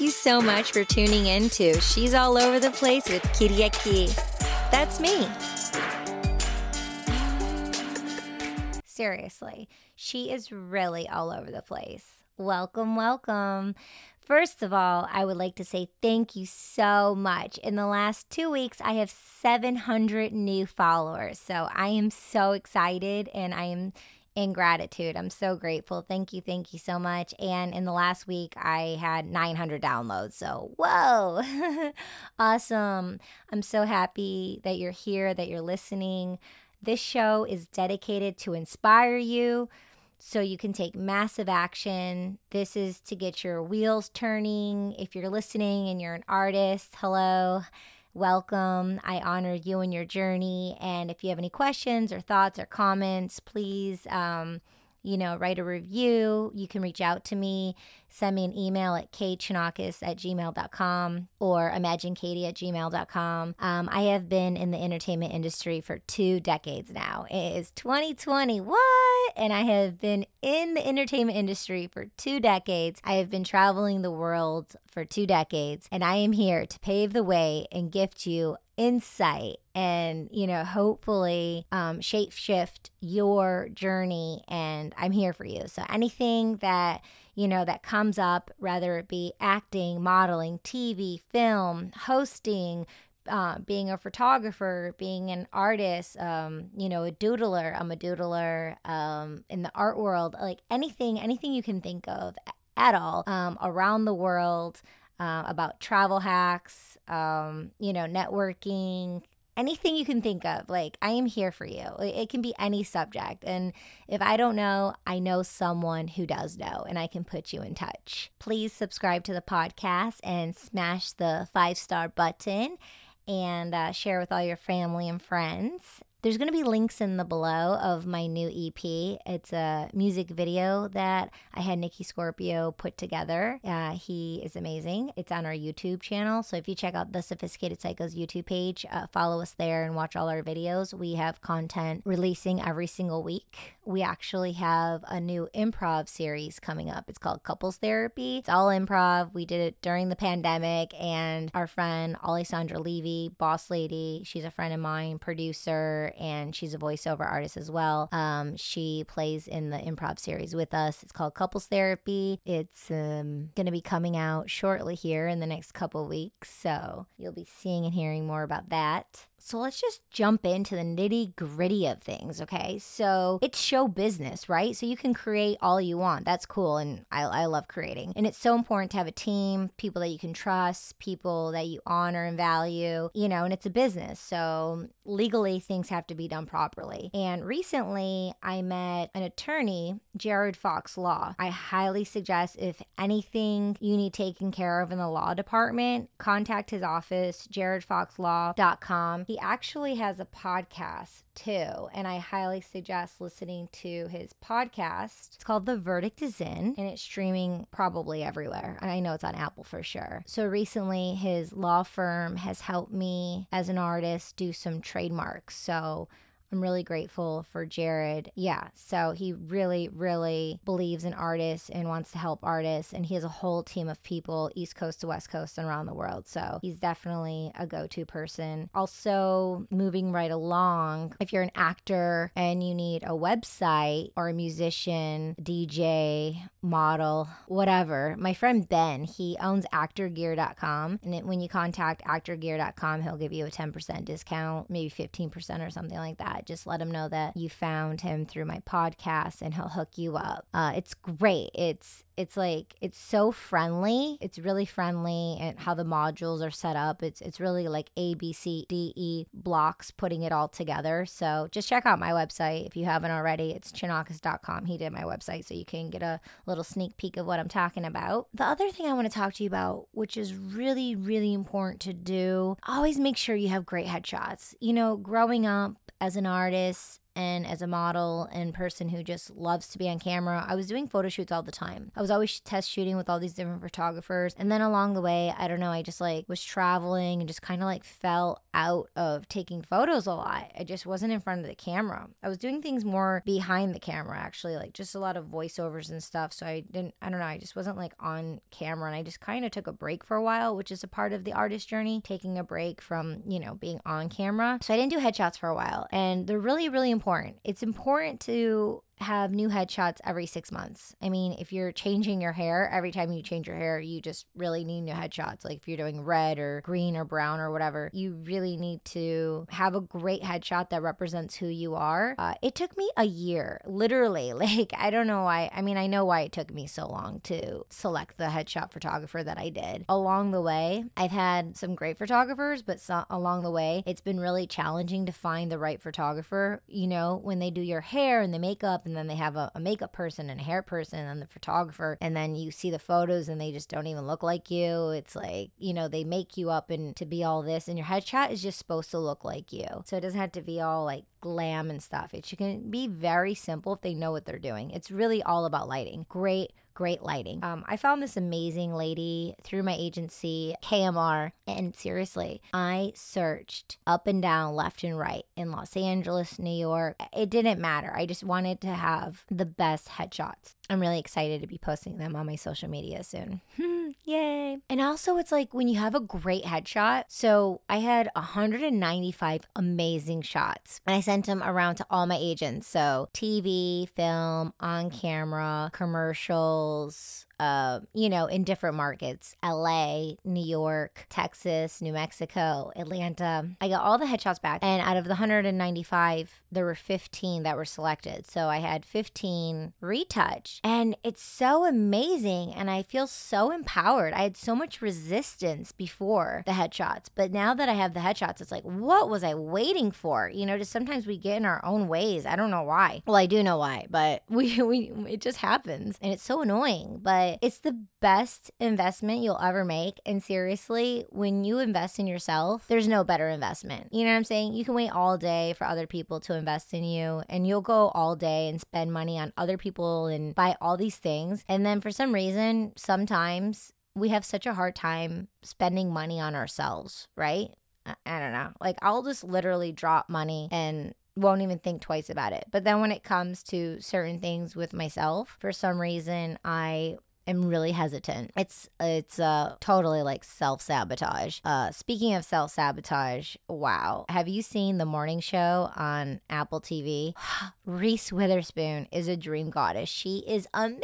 You so much for tuning in to She's All Over the Place with Kiriaki. That's me. Seriously, she is really all over the place. Welcome, welcome. First of all, I would like to say thank you so much. In the last two weeks, I have 700 new followers. So I am so excited and I am in gratitude. I'm so grateful. Thank you. Thank you so much. And in the last week, I had 900 downloads. So, whoa, awesome. I'm so happy that you're here, that you're listening. This show is dedicated to inspire you so you can take massive action. This is to get your wheels turning. If you're listening and you're an artist, hello welcome. I honor you and your journey. And if you have any questions or thoughts or comments, please, um, you know, write a review. You can reach out to me send me an email at kchinakis at gmail.com or imaginekatie at gmail.com. Um, I have been in the entertainment industry for two decades now. It is 2020. What? And I have been in the entertainment industry for two decades. I have been traveling the world for two decades, and I am here to pave the way and gift you insight and you know hopefully um, shape shift your journey and i'm here for you so anything that you know, that comes up, whether it be acting, modeling, TV, film, hosting, uh, being a photographer, being an artist, um, you know, a doodler. I'm a doodler um, in the art world, like anything, anything you can think of at all um, around the world uh, about travel hacks, um, you know, networking, anything you can think of. Like, I am here for you. It can be any subject. And if I don't know, I know someone who does know, and I can put you in touch. Please subscribe to the podcast and smash the five star button and uh, share with all your family and friends. There's going to be links in the below of my new EP. It's a music video that I had Nikki Scorpio put together. Uh, he is amazing. It's on our YouTube channel. So if you check out the Sophisticated Psychos YouTube page, uh, follow us there and watch all our videos. We have content releasing every single week. We actually have a new improv series coming up. It's called Couples Therapy. It's all improv. We did it during the pandemic, and our friend Alessandra Levy, boss lady, she's a friend of mine, producer and she's a voiceover artist as well. Um, she plays in the improv series with us. It's called Couples Therapy. It's um, going to be coming out shortly here in the next couple weeks. So you'll be seeing and hearing more about that. So let's just jump into the nitty gritty of things, okay? So it's show business, right? So you can create all you want. That's cool. And I, I love creating. And it's so important to have a team, people that you can trust, people that you honor and value, you know, and it's a business. So legally, things have to be done properly. And recently, I met an attorney, Jared Fox Law. I highly suggest if anything you need taken care of in the law department, contact his office, jaredfoxlaw.com he actually has a podcast too, and I highly suggest listening to his podcast. It's called The Verdict Is In, and it's streaming probably everywhere. I know it's on Apple for sure. So recently, his law firm has helped me as an artist do some trademarks. So I'm really grateful for Jared. Yeah, so he really, really believes in artists and wants to help artists. And he has a whole team of people, East Coast to West Coast and around the world. So he's definitely a go to person. Also, moving right along, if you're an actor and you need a website or a musician, DJ, model, whatever, my friend Ben, he owns actorgear.com. And it, when you contact actorgear.com, he'll give you a 10% discount, maybe 15% or something like that. Just let him know that you found him through my podcast and he'll hook you up. Uh, it's great. It's it's like it's so friendly. It's really friendly and how the modules are set up. It's it's really like A B C D E blocks putting it all together. So just check out my website if you haven't already. It's chinakis.com. He did my website so you can get a little sneak peek of what I'm talking about. The other thing I want to talk to you about, which is really really important to do, always make sure you have great headshots. You know, growing up as an artist and as a model and person who just loves to be on camera, I was doing photo shoots all the time. I was always test shooting with all these different photographers. And then along the way, I don't know, I just like was traveling and just kind of like fell out of taking photos a lot. I just wasn't in front of the camera. I was doing things more behind the camera, actually, like just a lot of voiceovers and stuff. So I didn't, I don't know, I just wasn't like on camera. And I just kind of took a break for a while, which is a part of the artist journey, taking a break from, you know, being on camera. So I didn't do headshots for a while. And they're really, really important. It's important to have new headshots every six months. I mean, if you're changing your hair, every time you change your hair, you just really need new headshots. Like if you're doing red or green or brown or whatever, you really need to have a great headshot that represents who you are. Uh, it took me a year, literally. Like, I don't know why. I mean, I know why it took me so long to select the headshot photographer that I did. Along the way, I've had some great photographers, but so- along the way, it's been really challenging to find the right photographer. You know, when they do your hair and the makeup and then they have a, a, makeup person and a hair person and the photographer and then you see the photos and they just don't even look like you. It's like you know they make you up and to be all this and your headshot is just supposed to look like you. So it doesn't have to be all like glam and stuff it can be very simple if they know what they're doing it's really all about lighting great great lighting. Um, I found this amazing lady through my agency, KMR, and seriously, I searched up and down, left and right in Los Angeles, New York. It didn't matter. I just wanted to have the best headshots. I'm really excited to be posting them on my social media soon. Yay. And also, it's like when you have a great headshot. So I had 195 amazing shots and I sent them around to all my agents. So TV, film, on camera, commercials, uh, you know, in different markets LA, New York, Texas, New Mexico, Atlanta. I got all the headshots back. And out of the 195, there were 15 that were selected. So I had 15 retouch. And it's so amazing. And I feel so empowered. I had so much resistance before the headshots. But now that I have the headshots, it's like, what was I waiting for? You know, just sometimes we get in our own ways. I don't know why. Well, I do know why, but we, we it just happens. And it's so annoying. But it's the best investment you'll ever make. And seriously, when you invest in yourself, there's no better investment. You know what I'm saying? You can wait all day for other people to invest in you, and you'll go all day and spend money on other people and buy all these things. And then for some reason, sometimes we have such a hard time spending money on ourselves, right? I don't know. Like, I'll just literally drop money and won't even think twice about it. But then when it comes to certain things with myself, for some reason, I am really hesitant. It's it's uh totally like self-sabotage. Uh speaking of self-sabotage, wow. Have you seen the morning show on Apple TV? Reese Witherspoon is a dream goddess. She is amazing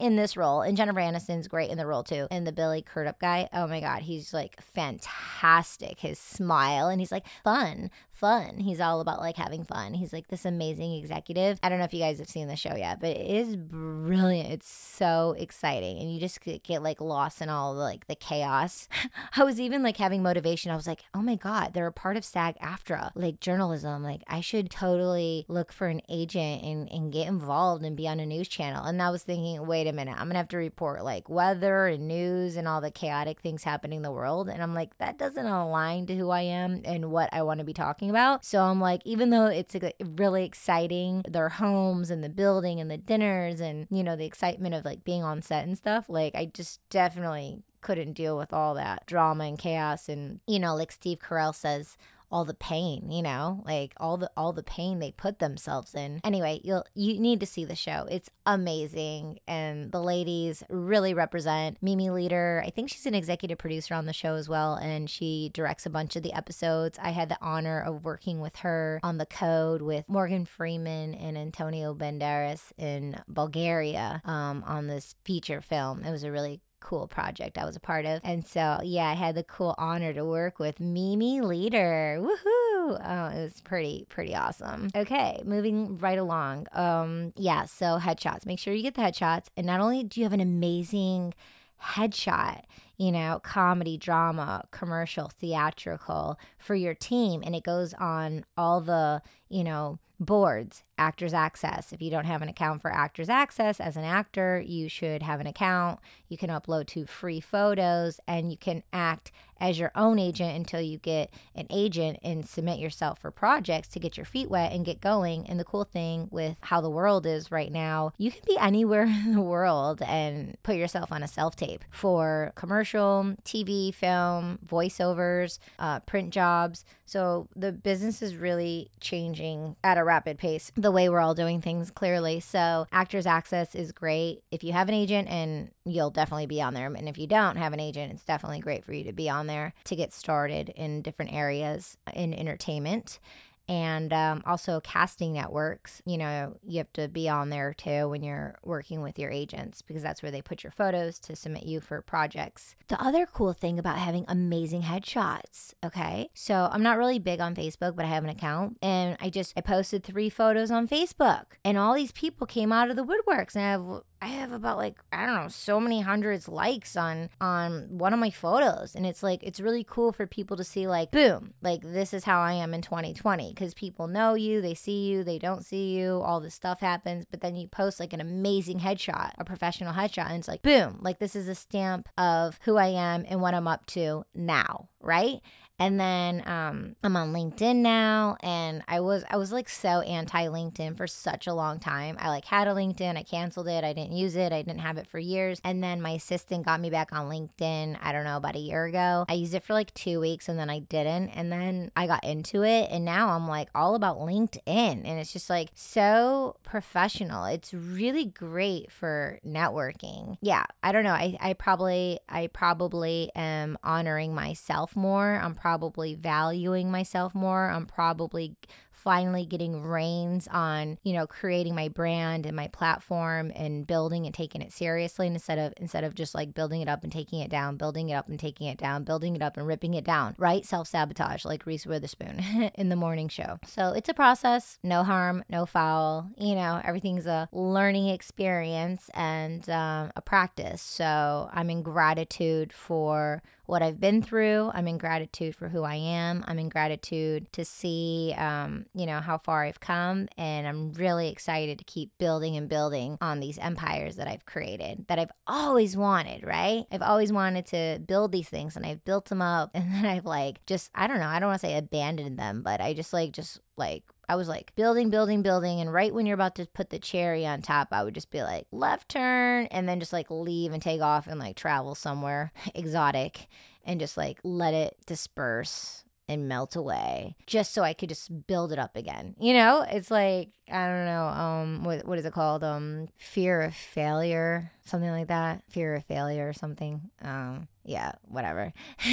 in this role, and Jennifer Aniston's great in the role too. And the Billy Crudup guy, oh my god, he's like fantastic. His smile, and he's like fun, fun. He's all about like having fun. He's like this amazing executive. I don't know if you guys have seen the show yet, but it is brilliant. It's so exciting. And you just get, get like lost in all the, like the chaos. I was even like having motivation. I was like, oh my God, they're a part of SAG AFTRA, like journalism. Like I should totally look for an agent and, and get involved and be on a news channel. And I was thinking, wait a minute, I'm to have to report like weather and news and all the chaotic things happening in the world. And I'm like, that doesn't align to who I am and what I want to be talking talking about. So I'm like, even though it's really exciting, their homes and the building and the dinners and, you know, the excitement of like being on set and stuff, like I just definitely couldn't deal with all that drama and chaos. And, you know, like Steve Carell says, all the pain, you know, like all the all the pain they put themselves in. Anyway, you'll you need to see the show. It's amazing and the ladies really represent Mimi Leder. I think she's an executive producer on the show as well and she directs a bunch of the episodes. I had the honor of working with her on the code with Morgan Freeman and Antonio Banderas in Bulgaria um, on this feature film. It was a really cool project I was a part of. And so, yeah, I had the cool honor to work with Mimi Leder. Woohoo! Oh, it was pretty, pretty awesome. Okay, moving right along. Um, yeah, so headshots. Make sure you get the headshots. And not only do you have an amazing headshot, you know, comedy, drama, commercial, theatrical for your team. And it goes on all the, you know, boards Actors Access. If you don't have an account for Actors Access as an actor, you should have an account. You can upload to free photos and you can act as your own agent until you get an agent and submit yourself for projects to get your feet wet and get going. And the cool thing with how the world is right now, you can be anywhere in the world and put yourself on a self tape for commercial, TV, film, voiceovers, uh, print jobs. So the business is really changing at a rapid pace, the way we're all doing things clearly. So Actors Access is great. If you have an agent and you'll definitely be on there. And if you don't have an agent, it's definitely great for you to be on there to get started in different areas in entertainment and um, also casting networks. You know, you have to be on there too when you're working with your agents because that's where they put your photos to submit you for projects. The other cool thing about having amazing headshots, okay? So I'm not really big on Facebook, but I have an account and I just I posted three photos on Facebook and all these people came out of the woodworks and I have I have about like I don't know so many hundreds likes on on one of my photos. And it's like it's really cool for people to see like boom like this is how I am in 2020 because people know you they see you they don't see you all this stuff happens. But then you post like an amazing headshot a professional headshot. And it's like boom like this is a stamp of who I am and what I'm up to now right and then um, I'm on LinkedIn now, and I was I was like so anti LinkedIn for such a long time. I like had a LinkedIn, I canceled it, I didn't use it, I didn't have it for years, and then my assistant got me back on LinkedIn. I don't know about a year ago. I used it for like two weeks, and then I didn't, and then I got into it, and now I'm like all about LinkedIn, and it's just like so professional. It's really great for networking. Yeah, I don't know. I I probably I probably am honoring myself more. I'm probably valuing myself more. I'm probably finally getting reins on, you know, creating my brand and my platform and building and taking it seriously instead of instead of just like building it up and taking it down, building it up and taking it down, building it up and ripping it down, right? Self-sabotage like Reese Witherspoon in the morning show. So it's a process, no harm, no foul. You know, everything's a learning experience and um, a practice. So I'm in gratitude for what I've been through. I'm in gratitude for who I am. I'm in gratitude to see, um, you know, how far I've come. And I'm really excited to keep building and building on these empires that I've created that I've always wanted, right? I've always wanted to build these things and I've built them up. And then I've like just, I don't know, I don't want to say abandoned them, but I just like, just like I was like building, building, building. And right when you're about to put the cherry on top, I would just be like, left turn, and then just like leave and take off and like travel somewhere exotic and just like let it disperse and melt away just so I could just build it up again. You know, it's like I don't know, um what what is it called? Um fear of failure, something like that. Fear of failure or something. Um yeah, whatever.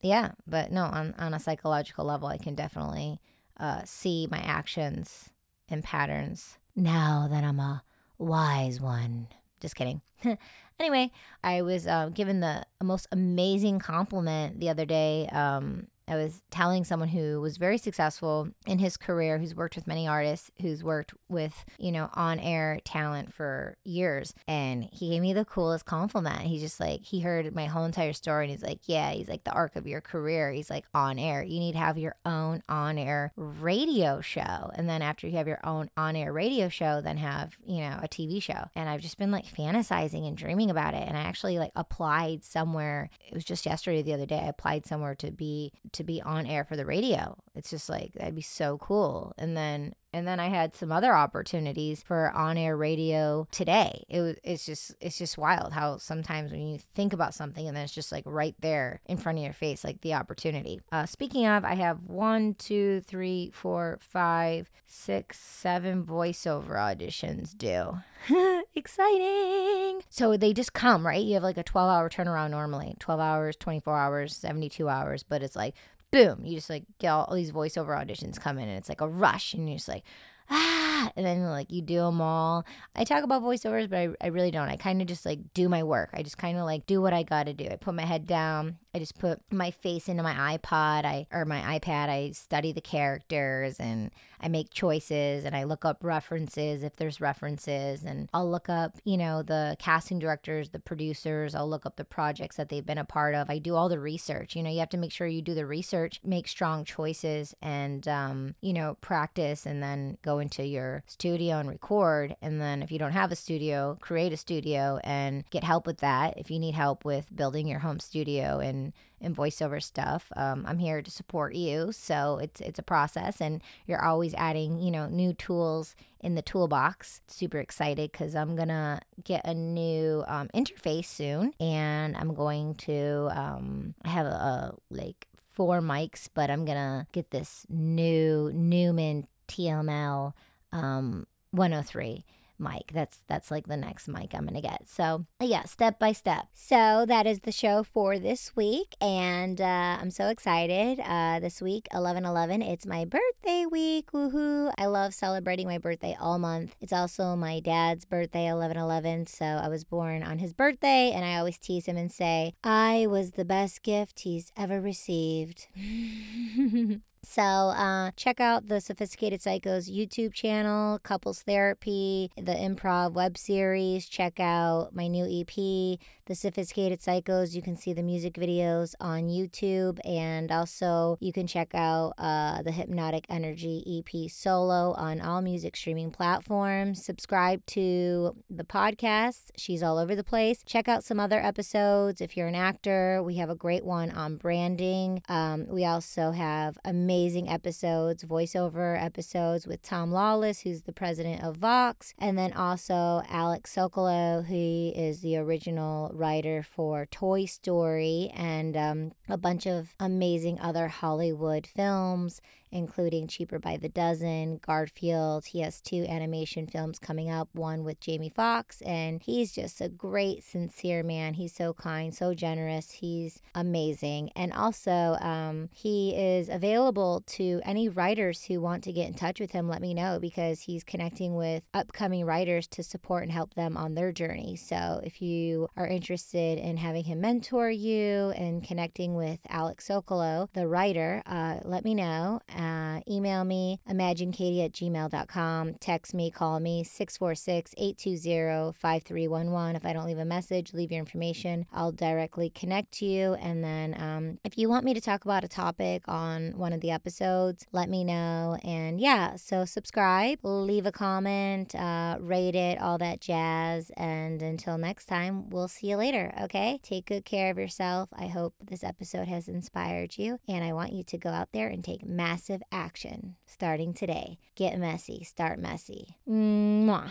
yeah, but no, on on a psychological level I can definitely uh, see my actions and patterns now that I'm a wise one. Just kidding. anyway, I was uh, given the most amazing compliment the other day um, I was telling someone who was very successful in his career, who's worked with many artists, who's worked with, you know, on air talent for years. And he gave me the coolest compliment. He's just like, he heard my whole entire story and he's like, yeah, he's like, the arc of your career. He's like, on air. You need to have your own on air radio show. And then after you have your own on air radio show, then have, you know, a TV show. And I've just been like fantasizing and dreaming about it. And I actually like applied somewhere. It was just yesterday, the other day, I applied somewhere to be to be on air for the radio. It's just like that'd be so cool. And then and then I had some other opportunities for on-air radio today. It was it's just it's just wild how sometimes when you think about something and then it's just like right there in front of your face, like the opportunity. Uh, speaking of, I have one, two, three, four, five, six, seven voiceover auditions due. Exciting! So they just come, right? You have like a 12 hour turnaround normally 12 hours, 24 hours, 72 hours, but it's like boom, you just like get all, these voiceover auditions come in and it's like a rush and you're just like, ah, and then like you do them all. I talk about voiceovers, but I, I really don't. I kind of just like do my work. I just kind of like do what I got to do. I put my head down. I just put my face into my iPod, I or my iPad. I study the characters and I make choices and I look up references if there's references and I'll look up, you know, the casting directors, the producers, I'll look up the projects that they've been a part of. I do all the research. You know, you have to make sure you do the research, make strong choices and um, you know, practice and then go into your studio and record. And then if you don't have a studio, create a studio and get help with that. If you need help with building your home studio and and voiceover stuff. Um, I'm here to support you, so it's it's a process, and you're always adding you know new tools in the toolbox. Super excited because I'm gonna get a new um, interface soon, and I'm going to um, have a, a like four mics, but I'm gonna get this new Neumann TML um, 103 mic. That's that's like the next mic I'm gonna get. So yeah, step by step. So that is the show for this week, and uh, I'm so excited. Uh, this week, 11/11, it's my birthday week. Woohoo! I love celebrating my birthday all month. It's also my dad's birthday, 11/11. So I was born on his birthday, and I always tease him and say I was the best gift he's ever received. So uh, check out the Sophisticated Psychos YouTube channel, Couples Therapy, the Improv web series. Check out my new EP, The Sophisticated Psychos. You can see the music videos on YouTube, and also you can check out uh, the Hypnotic Energy EP solo on all music streaming platforms. Subscribe to the podcast. She's all over the place. Check out some other episodes. If you're an actor, we have a great one on branding. Um, we also have amazing amazing episodes, voiceover episodes with Tom Lawless, who's the president of Vox, and then also Alex Sokolow, who is the original writer for Toy Story and um, a bunch of amazing other Hollywood films including Cheaper by the Dozen, Garfield. He has two animation films coming up, one with Jamie Foxx, and he's just a great, sincere man. He's so kind, so generous. He's amazing. And also, um, he is available to any writers who want to get in touch with him. Let me know because he's connecting with upcoming writers to support and help them on their journey. So if you are interested in having him mentor you and connecting with Alex Sokolow, the writer, uh, let me know. Uh, email me, imaginekatie at gmail.com. Text me, call me, 646 820 5311. If I don't leave a message, leave your information. I'll directly connect to you. And then um, if you want me to talk about a topic on one of the episodes, let me know. And yeah, so subscribe, leave a comment, uh, rate it, all that jazz. And until next time, we'll see you later, okay? Take good care of yourself. I hope this episode has inspired you. And I want you to go out there and take massive action starting today. Get messy, start messy. Mwah.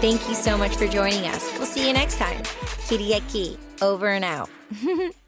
Thank you so much for joining us. We'll see you next time. Kitty at over and out.